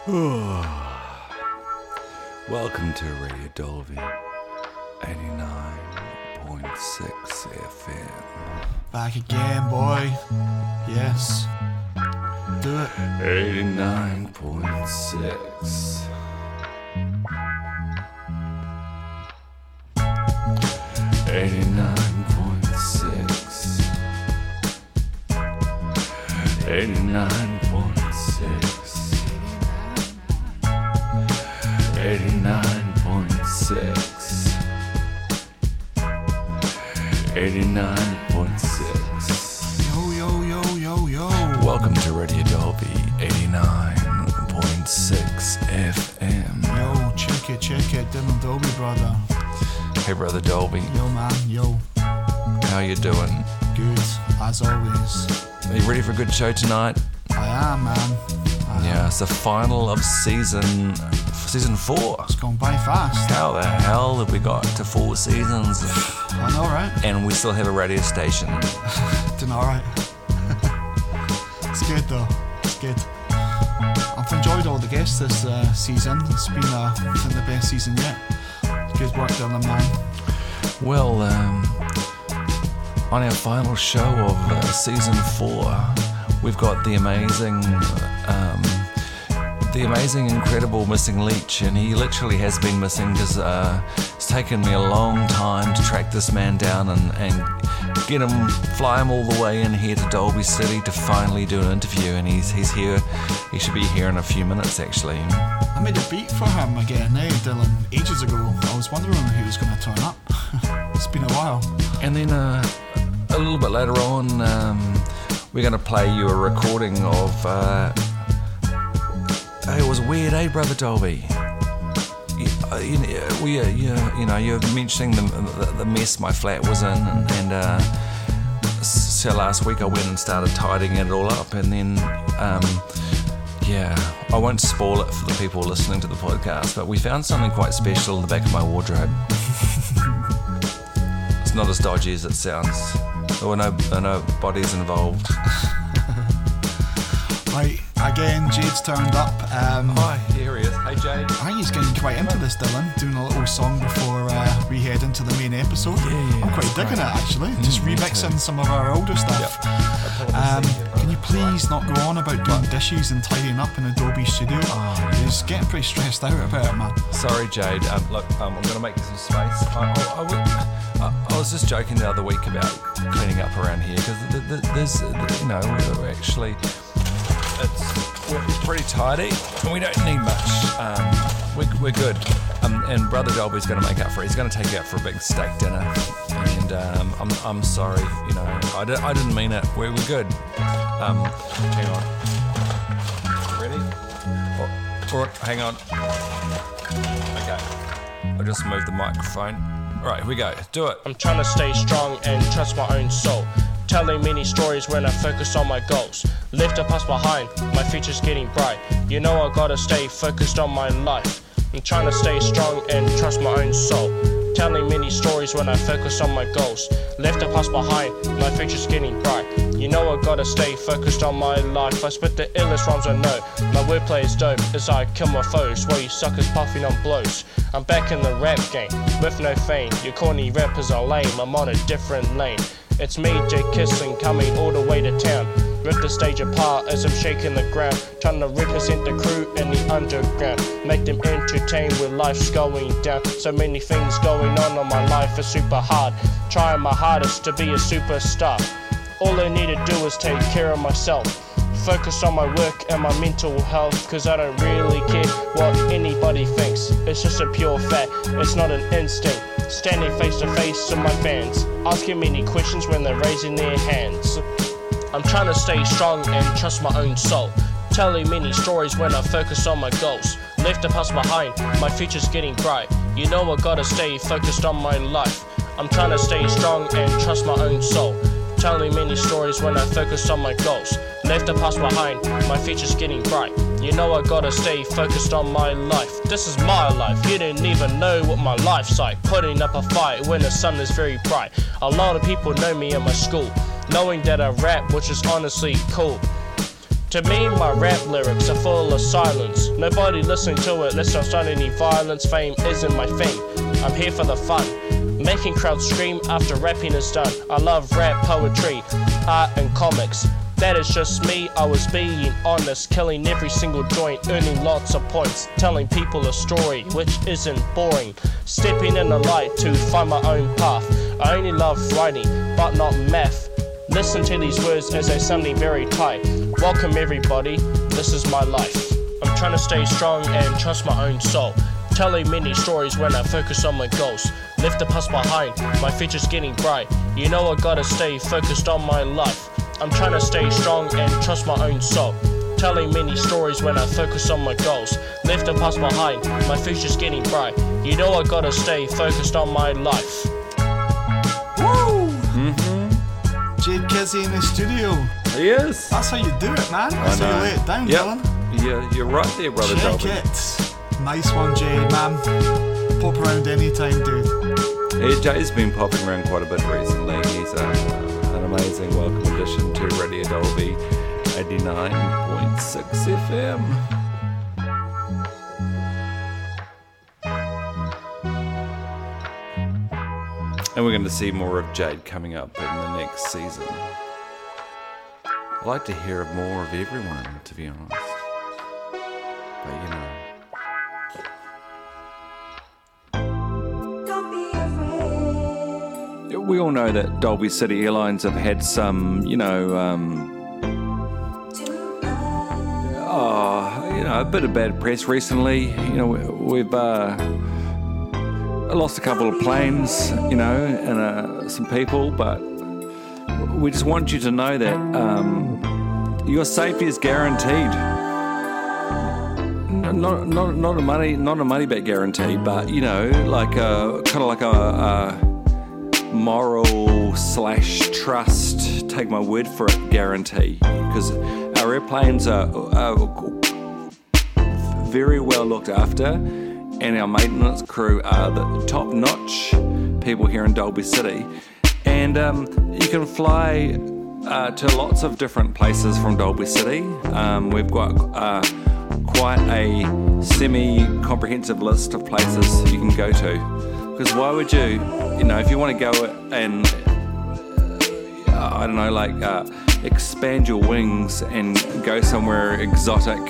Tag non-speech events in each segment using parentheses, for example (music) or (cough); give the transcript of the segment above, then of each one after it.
(sighs) Welcome to Radio Dolby 89.6 FM. Back again, boy. Yes. Do it. 89.6. Eighty-nine point six. Eighty-nine 89.6. Yo, yo, yo, yo, yo. Welcome to Radio Dolby 89.6 FM. Yo, check it, check it. Them Dolby, brother. Hey, brother Dolby. Yo, man, yo. How you doing? Good, as always. Are you ready for a good show tonight? I am, man. Yeah, it's the final of season season four. It's gone by fast. How the hell have we got to four seasons I know, right? and we still have a radio station? (laughs) Doing alright. (laughs) it's good, though. It's good. I've enjoyed all the guests this uh, season. It's been, uh, think the best season yet. Good work, Dylan, man. Well, um, on our final show of uh, season four, we've got the amazing, um, the amazing, incredible missing Leech, and he literally has been missing because uh, it's taken me a long time to track this man down and, and get him, fly him all the way in here to Dolby City to finally do an interview, and he's he's here. He should be here in a few minutes, actually. I made a beat for him again, eh, Dylan, ages ago. I was wondering if he was going to turn up. (laughs) it's been a while. And then uh, a little bit later on, um, we're going to play you a recording of. Uh, it was weird, eh, Brother Dolby? You, uh, you, know, we, uh, you, you know, you're mentioning the, the, the mess my flat was in, and, and uh, so last week I went and started tidying it all up, and then, um, yeah, I won't spoil it for the people listening to the podcast, but we found something quite special in the back of my wardrobe. (laughs) It's not as dodgy as it sounds. There were no, there were no bodies involved. (laughs) Right, again, Jade's turned up. Um, Hi, here he is. Hey, Jade. I think he's getting quite into this, Dylan, doing a little song before uh, we head into the main episode. yeah, yeah, I'm quite digging it, actually. Just remixing some of our older stuff. Um, can you please not go on about doing dishes and tidying up in Adobe Studio? Oh, He's getting pretty stressed out about it, man. Sorry, Jade. Um, look, um, I'm going to make some space. I, I, I, would, I, was just joking the other week about cleaning up around here because th- th- there's, you know, we're actually it's pretty tidy and we don't need much. Um, we're, we're good. Um, and Brother Dolby's going to make up for it. He's going to take you out for a big steak dinner. And um, I'm, I'm sorry, you know, I, di- I didn't mean it. We're, we're good. Um, hang on. Ready? Oh, all right, hang on. Okay. I'll just move the microphone. All right, here we go. Do it. I'm trying to stay strong and trust my own soul. Telling many stories when I focus on my goals. Left up past behind, my future's getting bright. You know I gotta stay focused on my life. I'm trying to stay strong and trust my own soul. Telling many stories when I focus on my goals. Left up past behind, my future's getting bright. You know I gotta stay focused on my life. I spit the illest rhymes I know. My wordplay is dope as I kill my foes. While you suckers puffing on blows. I'm back in the rap game with no fame. Your corny rappers are lame. I'm on a different lane. It's me, Jade Kizzy, coming all the way to town. Rip the stage apart as I'm shaking the ground. Trying to represent the crew in the underground. Make them entertained with life's going down. So many things going on in my life is super hard. Trying my hardest to be a superstar. All I need to do is take care of myself. Focus on my work and my mental health, cause I don't really care what anybody thinks. It's just a pure fact, it's not an instinct. Standing face to face with my fans, asking many questions when they're raising their hands. I'm trying to stay strong and trust my own soul. Telling many stories when I focus on my goals. Left the past behind, my future's getting bright. You know I gotta stay focused on my life. I'm trying to stay strong and trust my own soul. Telling many stories when I focus on my goals. Left the past behind, my future's getting bright. You know I gotta stay focused on my life. This is my life, you didn't even know what my life's like. Putting up a fight when the sun is very bright. A lot of people know me in my school, knowing that I rap, which is honestly cool. To me, my rap lyrics are full of silence. Nobody listening to it, let's not start any violence. Fame isn't my thing, I'm here for the fun. Making crowds scream after rapping is done. I love rap, poetry, art, and comics. That is just me, I was being honest, killing every single joint, earning lots of points, telling people a story which isn't boring, stepping in the light to find my own path. I only love writing, but not math. Listen to these words as they sounding very tight. Welcome everybody, this is my life. I'm trying to stay strong and trust my own soul. Telling many stories when I focus on my goals. Left the past behind, my future's getting bright. You know I gotta stay focused on my life. I'm trying to stay strong and trust my own soul. Telling many stories when I focus on my goals. Left the past behind, my future's getting bright. You know I gotta stay focused on my life. Woo! Mm-hmm. Jade Kizzy in the studio. He is. That's how you do it, man. That's how you lay it down, yep. Dylan. Yeah, you're right there, brother Check Dolby. it. Nice one, Jade, man. Pop around anytime, dude. Yeah, Jade's been popping around quite a bit recently. Amazing welcome addition to Radio Dolby 89.6 FM. And we're going to see more of Jade coming up in the next season. I'd like to hear more of everyone, to be honest. But you know. We all know that Dolby City Airlines have had some, you know, um, oh, you know, a bit of bad press recently. You know, we- we've uh, lost a couple of planes, you know, and uh, some people, but we just want you to know that um, your safety is guaranteed. Not, not, not a money, not a money back guarantee, but you know, like a kind of like a, a moral slash trust, take my word for it, guarantee. Because our airplanes are, are very well looked after, and our maintenance crew are the top notch people here in Dolby City. And um, you can fly uh, to lots of different places from Dolby City. Um, we've got uh, quite a semi comprehensive list of places you can go to. Because why would you, you know, if you want to go and uh, I don't know, like uh, expand your wings and go somewhere exotic.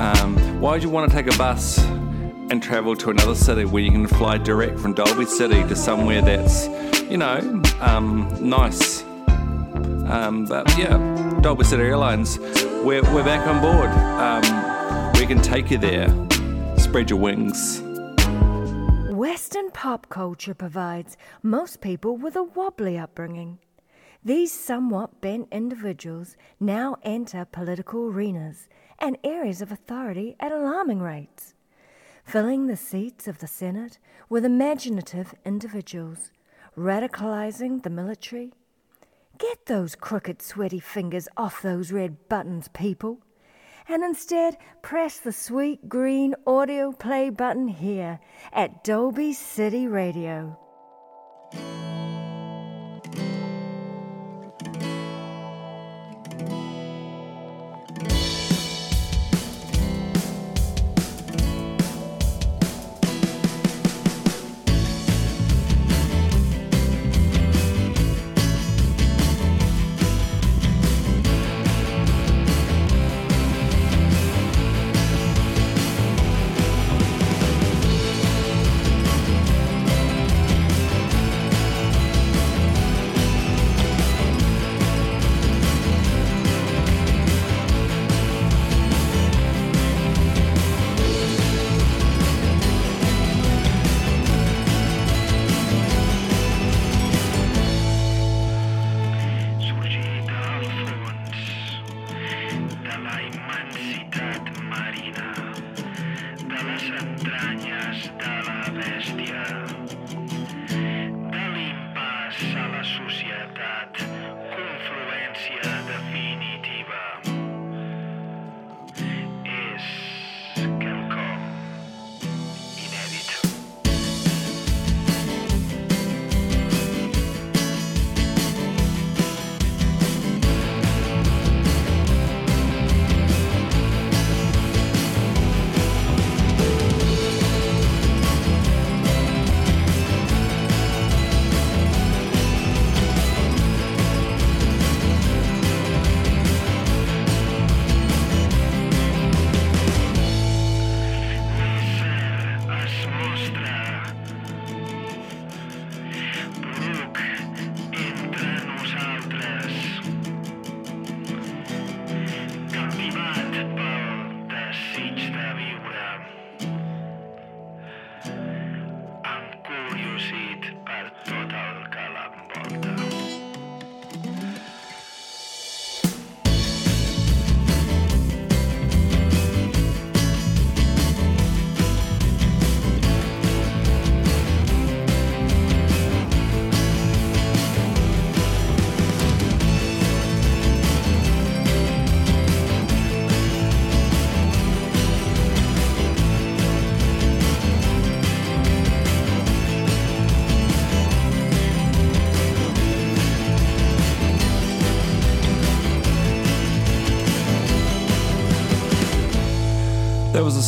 Um, why would you want to take a bus and travel to another city where you can fly direct from Dolby City to somewhere that's, you know, um, nice? Um, but yeah, Dolby City Airlines, we're, we're back on board. Um, we can take you there. Spread your wings. Pop culture provides most people with a wobbly upbringing. These somewhat bent individuals now enter political arenas and areas of authority at alarming rates, filling the seats of the Senate with imaginative individuals, radicalizing the military. Get those crooked, sweaty fingers off those red buttons, people and instead press the sweet green audio play button here at Dolby City Radio.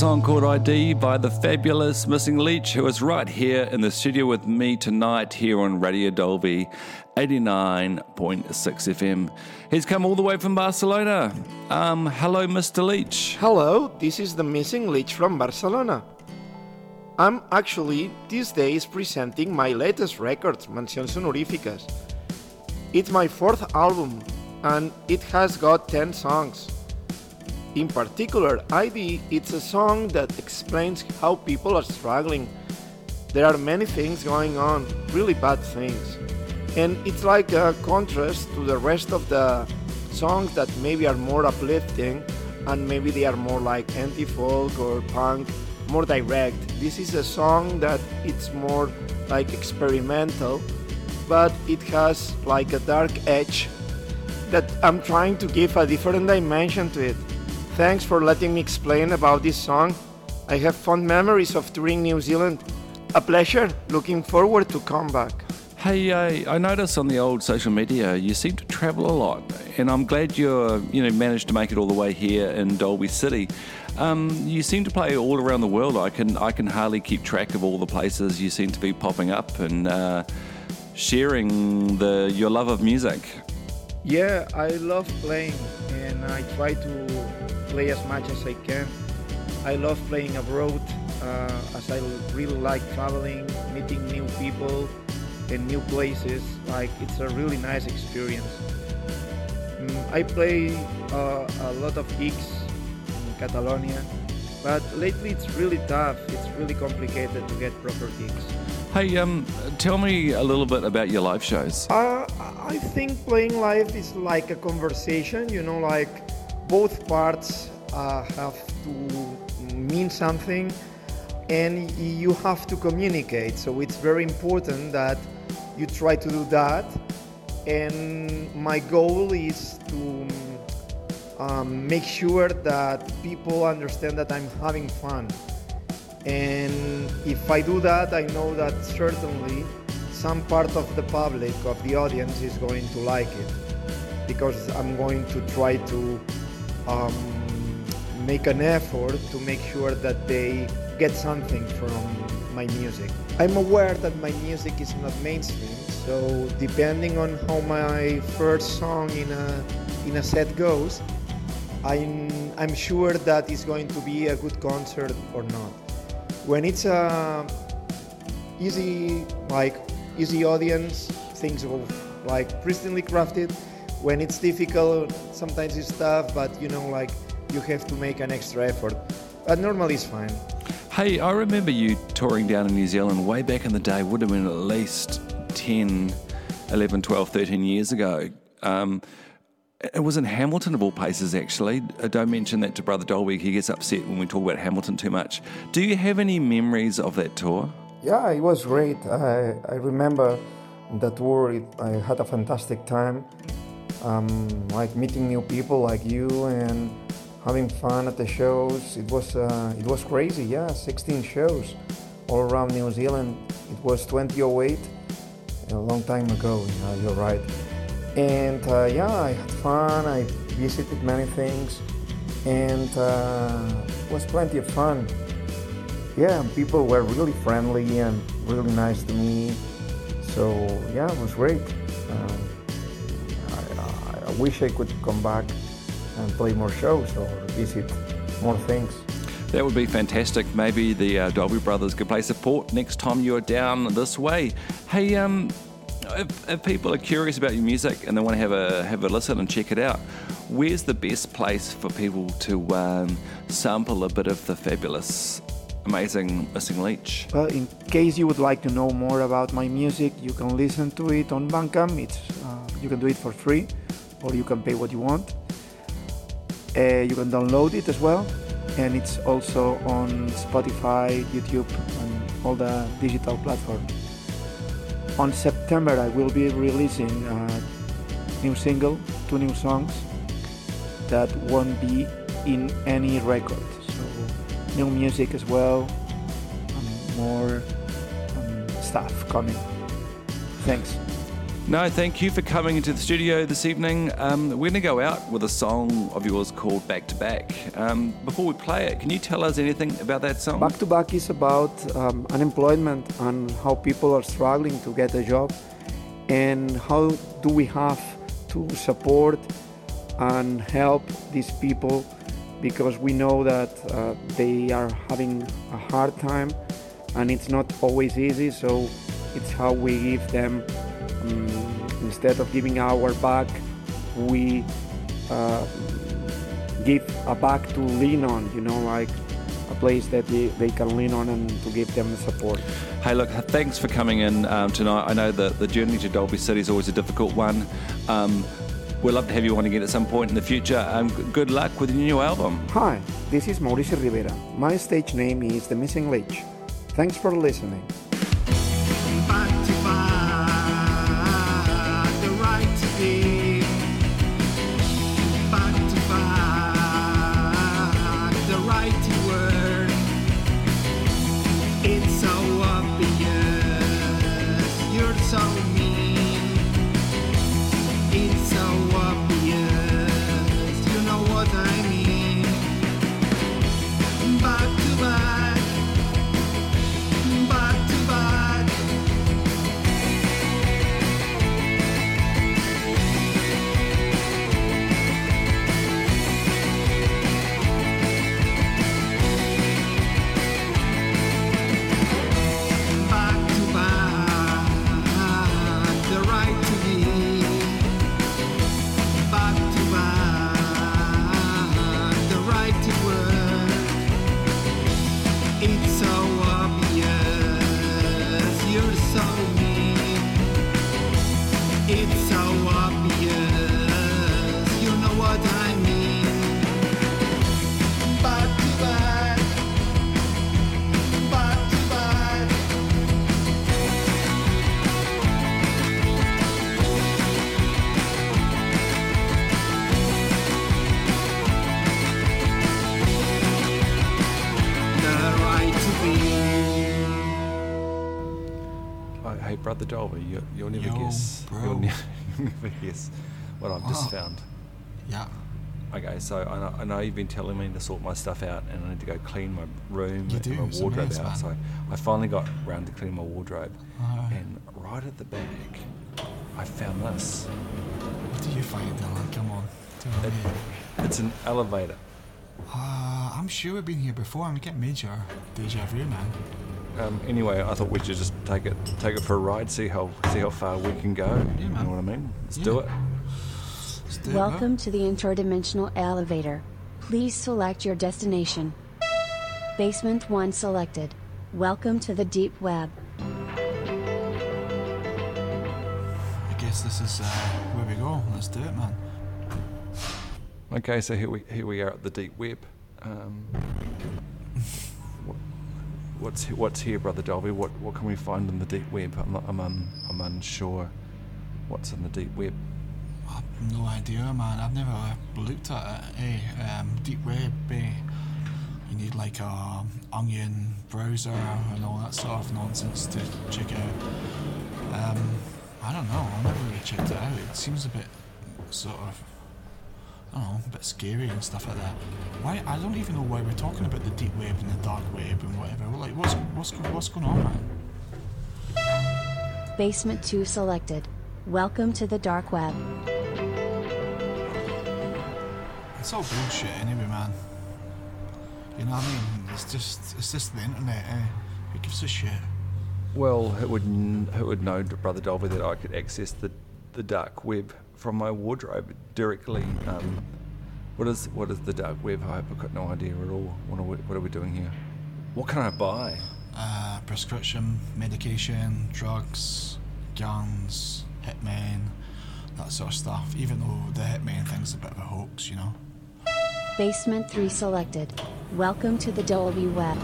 Song called ID by the fabulous Missing Leech, who is right here in the studio with me tonight here on Radio Dolby 89.6 FM. He's come all the way from Barcelona. Um, hello, Mr. Leech. Hello, this is the Missing Leech from Barcelona. I'm actually these days presenting my latest record, Mansiones Honoríficas. It's my fourth album and it has got 10 songs. In particular, ID it's a song that explains how people are struggling. There are many things going on, really bad things. And it's like a contrast to the rest of the songs that maybe are more uplifting and maybe they are more like anti-folk or punk, more direct. This is a song that it's more like experimental, but it has like a dark edge that I'm trying to give a different dimension to it. Thanks for letting me explain about this song. I have fond memories of touring New Zealand. A pleasure. Looking forward to come back. Hey, uh, I notice on the old social media you seem to travel a lot, and I'm glad you're you know managed to make it all the way here in Dolby City. Um, you seem to play all around the world. I can I can hardly keep track of all the places you seem to be popping up and uh, sharing the your love of music. Yeah, I love playing and I try to play as much as I can. I love playing abroad uh, as I really like traveling, meeting new people and new places. Like it's a really nice experience. Mm, I play uh, a lot of gigs in Catalonia, but lately it's really tough. It's really complicated to get proper gigs. Hey, um, tell me a little bit about your live shows. Uh, I think playing live is like a conversation, you know, like both parts uh, have to mean something and you have to communicate. So it's very important that you try to do that. And my goal is to um, make sure that people understand that I'm having fun. And if I do that, I know that certainly some part of the public, of the audience, is going to like it because I'm going to try to um, make an effort to make sure that they get something from my music. I'm aware that my music is not mainstream, so depending on how my first song in a in a set goes, I'm I'm sure that it's going to be a good concert or not. When it's a easy like easy audience, things go like pristinely crafted. When it's difficult, sometimes it's tough, but you know like you have to make an extra effort. But normally it's fine. Hey, I remember you touring down in New Zealand way back in the day, would have been at least 10, 11, 12, 13 years ago. Um, it was in Hamilton, of all places, actually. Uh, don't mention that to Brother Dolby. He gets upset when we talk about Hamilton too much. Do you have any memories of that tour? Yeah, it was great. I, I remember that tour, it, I had a fantastic time. Um, like meeting new people like you and having fun at the shows. It was uh, it was crazy. Yeah, 16 shows all around New Zealand. It was 2008, a long time ago. Yeah, you're right. And uh, yeah, I had fun. I visited many things, and uh, it was plenty of fun. Yeah, people were really friendly and really nice to me. So yeah, it was great. Um, I, I wish I could come back and play more shows or visit more things. That would be fantastic. Maybe the uh, Dolby brothers could play support next time you're down this way. Hey, um, if, if people are curious about your music and they want to have a have a listen and check it out, where's the best place for people to um, sample a bit of the fabulous, amazing Missing Leech? Well, in case you would like to know more about my music, you can listen to it on Bandcamp. It's uh, you can do it for free, or you can pay what you want. Uh, you can download it as well, and it's also on Spotify, YouTube, and all the digital platforms. On September, I will be releasing a new single, two new songs that won't be in any record. So, new music as well, and more um, stuff coming. Thanks. No, thank you for coming into the studio this evening. Um, we're going to go out with a song of yours called Back to Back. Um, before we play it, can you tell us anything about that song? Back to back is about um, unemployment and how people are struggling to get a job, and how do we have to support and help these people because we know that uh, they are having a hard time and it's not always easy. So it's how we give them instead of giving our back, we uh, give a back to lean on. You know, like a place that they, they can lean on and to give them the support. Hey, look, thanks for coming in um, tonight. I know that the journey to Dolby City is always a difficult one. Um, we'd love to have you on again at some point in the future. Um, good luck with your new album. Hi, this is Mauricio Rivera. My stage name is The Missing Leech. Thanks for listening. Back hey, brother Dolby, you, you'll never Yo, guess. bro. You'll, ne- (laughs) you'll never guess what I've just Wow. found. Yeah. Okay, so I know, I know you've been telling me to sort my stuff out, and I need to go clean my room You and do, my wardrobe mess, out. man. So I finally got round to cleaning my wardrobe, Uh, and right at the back, I found this. what do you find, Dylan? Come on. It-. It's an elevator. Uh, I'm sure we've been here before and we get major deja vu, man. Um, anyway, I thought we should just take it take it for a ride, see how see how far we can go. Yeah, You know what I mean? Let's do Yeah. it. Let's do it, Welcome to the interdimensional elevator. Please select your destination. Basement 1 selected. Welcome to the deep web. I guess this is uh, where we go. Let's do it, man. Okay, so here we here we are at the deep web. Um, what, what's what's here, brother Dolby? What what can we find in the deep web? I'm not, I'm un, I'm unsure. What's in the deep web? I've no idea, man. I've never looked at it. Hey, um, deep web. Eh, you need like a onion browser and all that sort of nonsense to check out. Um, I don't know. I've never really checked it out. It seems a bit sort of. I don't know, a bit scary and stuff like that. Why? I don't even know why we're talking about the deep web and the dark web and whatever. Like, what's what's what's going on, man? Basement 2 selected. Welcome to the dark web. It's all bullshit anyway, man. You know what I mean? It's just it's just the internet, eh? Who gives a shit? Well, who would kn- who would know, brother Dolby, that I could access the the dark web from my wardrobe directly? Um, what is what is the dark web? I hope I've got no idea at all. What are we, what are we doing here? What can I buy? Uh, prescription, medication, drugs, guns, hitmen, that sort of stuff. Even though the hitman thing's a bit of a hoax, you know. Basement 3 selected. Welcome to the Dolby web.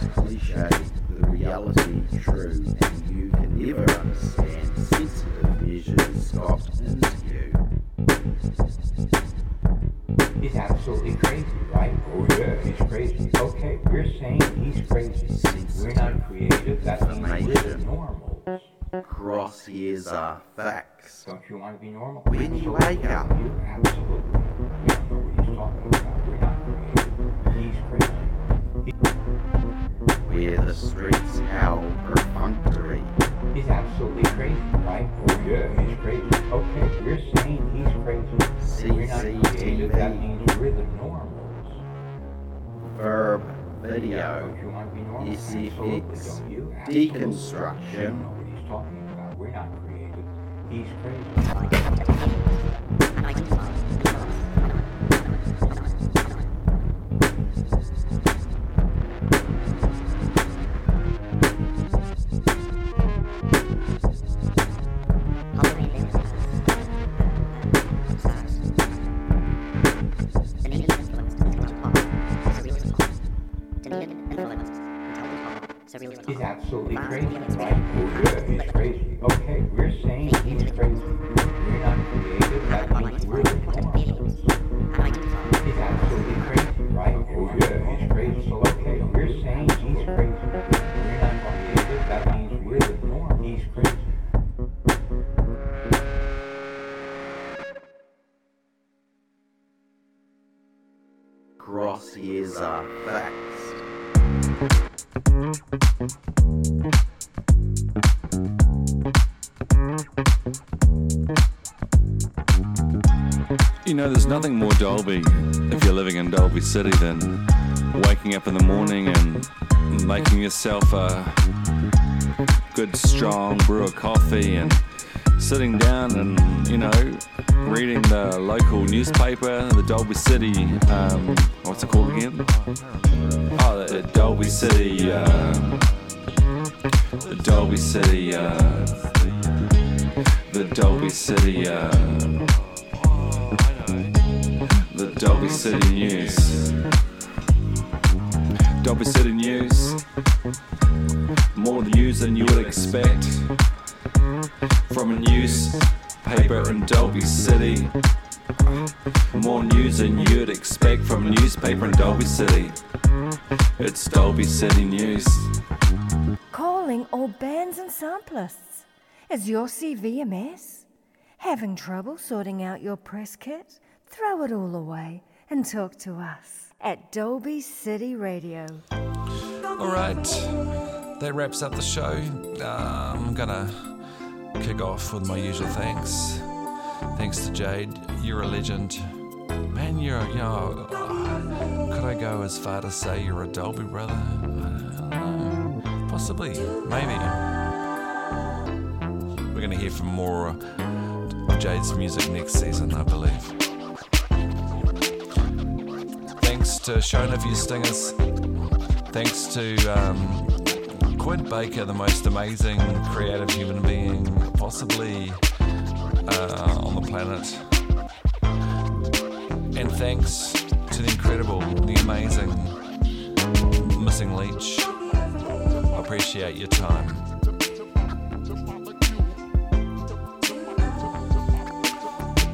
To cliche, the reality true, and you can never understand sensitive measures stopped into you. He's absolutely crazy, right? Oh yeah, he's crazy. Okay, we're saying he's crazy. We're not creative. that's Information. normal. Crosshairs are facts. Don't you want to be normal? When you wake up, You absolutely. Don't know what he's talking about. We're not creative. He's crazy. Where the streets howl perfunctory. He's absolutely crazy, right? Oh yeah, he's crazy. Okay, we're saying he's crazy. We're not creative. That CCTV. means we're the normals. Verb, Don't video, you want to be normal? Absolutely, SFX, don't you? Absolutely. We deconstruction, don't know what he's talking about. We're not creative. He's crazy. Nothing more Dolby if you're living in Dolby City than waking up in the morning and making yourself a good, strong brew of coffee and sitting down and, you know, reading the local newspaper, the Dolby City, um, what's it called again? Oh, the Dolby City, uh, the Dolby City, uh, the Dolby City, uh, the Dolby City News. Dolby City News. More news than you would expect from a newspaper in Dolby City. More news than you'd expect from a newspaper in Dolby City. It's Dolby City News. Calling all bands and samplists. Is your CV a mess? Having trouble sorting out your press kit? Throw it all away and talk to us at Dolby City Radio. All right, that wraps up the show. Uh, I'm gonna kick off with my usual thanks. Thanks to Jade, you're a legend. Man, you're, you know, uh, could I go as far to say you're a Dolby brother? Know. Possibly, maybe. We're gonna hear from more of Jade's music next season, I believe. Thanks to Shona your stingers. Thanks to um, Quint Baker, the most amazing creative human being possibly uh, on the planet. And thanks to the incredible, the amazing Missing Leech. I appreciate your time.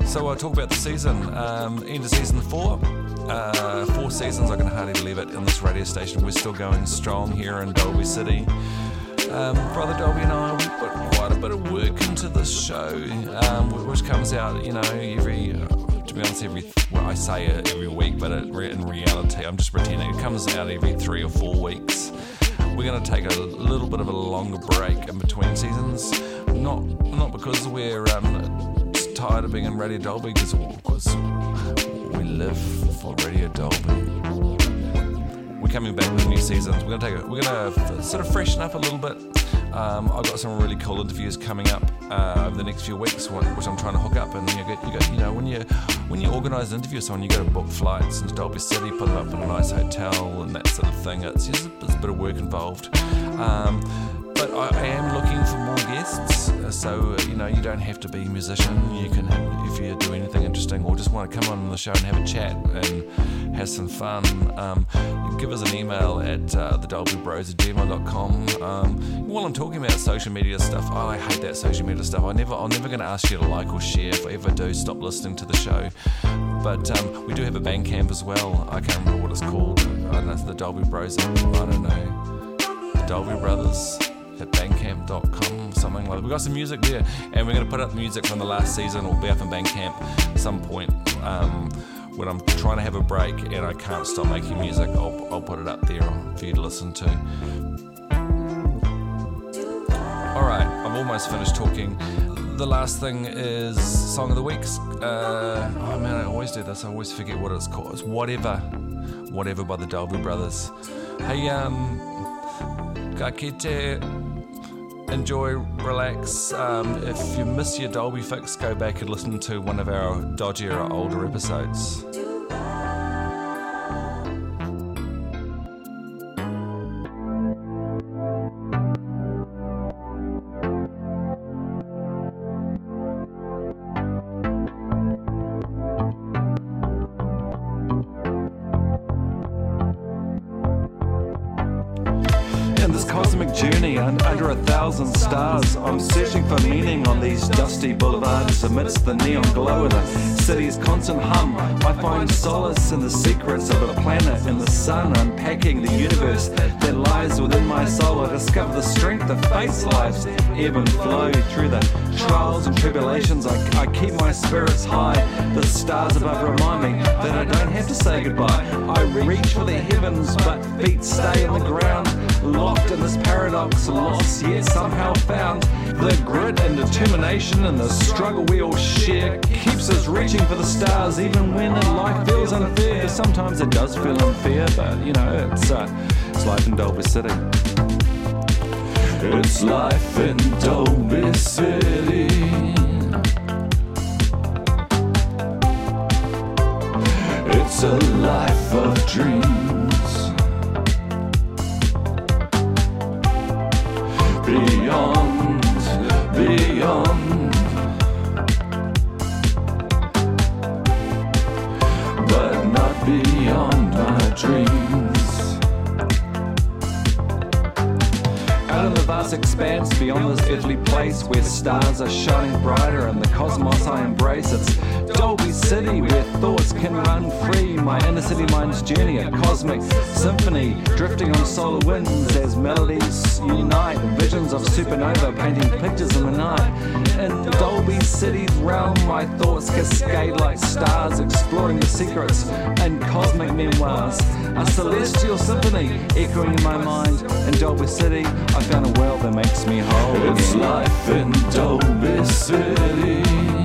So I'll talk about the season. Um, end of season four. Uh, four seasons, I can hardly believe it, in this radio station. We're still going strong here in Dolby City. Um, Brother Dolby and I, we put quite a bit of work into this show, um, which comes out, you know, every, to be honest, every, well, I say it every week, but it, in reality, I'm just pretending it comes out every three or four weeks. We're going to take a little bit of a longer break in between seasons, not not because we're um, tired of being in Radio Dolby, because we live for Radio Dolby. We're coming back with new seasons. We're gonna take a, we're gonna sort of freshen up a little bit. Um, I've got some really cool interviews coming up uh, over the next few weeks, which I'm trying to hook up. And you get, you get, you know, when you when you organise an interview with someone, you got to book flights into Dolby City, put them up in a nice hotel, and that sort of thing. It's just it's a bit of work involved. Um, but I, I am looking for more guests, uh, so you know you don't have to be a musician. You can, if you do anything interesting or just want to come on the show and have a chat and have some fun, um, give us an email at uh. Um, while I'm talking about social media stuff, oh, I hate that social media stuff. I never, I'm never going to ask you to like or share. If I ever do, stop listening to the show. But um, we do have a Bandcamp as well. I can't remember what it's called. I don't know, the Dolby Bros. I don't know. The Dolby Brothers bandcamp.com or something like that. We've got some music there, and we're going to put up the music from the last season. It'll be up in Bandcamp at some point. Um, when I'm trying to have a break and I can't stop making music, I'll, I'll put it up there for you to listen to. All right, I've almost finished talking. The last thing is song of the week. Uh, oh man, I always do this. I always forget what it's called. It's whatever, whatever by the Dolby Brothers. Hey, um, ka enjoy, relax. Um, if you miss your Dolby fix, go back and listen to one of our dodgier, older episodes. City's constant hum. I find solace in the secrets of a planet in the sun, unpacking the universe that lies within my soul. I discover the strength of face life's ebb and flow through the trials and tribulations. I, I keep my spirits high. The stars above remind me that I don't have to say goodbye. I reach for the heavens, but feet stay on the ground. Locked in this paradox, lost yet somehow found. The grit and determination and the struggle we all share keeps us reaching for the stars, even when life feels unfair. sometimes it does feel unfair, but you know it's uh, it's life in Dolby City. It's life in Dolby City. It's a life of dreams. Beyond, beyond. But not beyond my dreams. Out in the vast expanse beyond this earthly place where stars are shining brighter and the cosmos I embrace. It's Dolby City where thoughts can run free. My inner city mind's journey, a cosmic symphony drifting on solar winds as melodies unite. Visions of supernova painting pictures in the night. In Dolby City's realm, my thoughts cascade like stars exploring the secrets and cosmic memoirs. A celestial symphony echoing in my mind. In Dolby City, I found a world that makes me whole. It's life in Dolby City.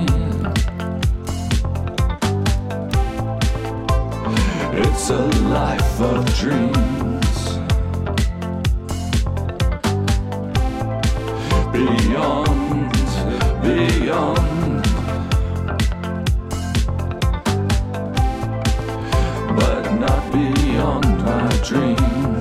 It's a life of dreams. Beyond, beyond. But not beyond my dreams.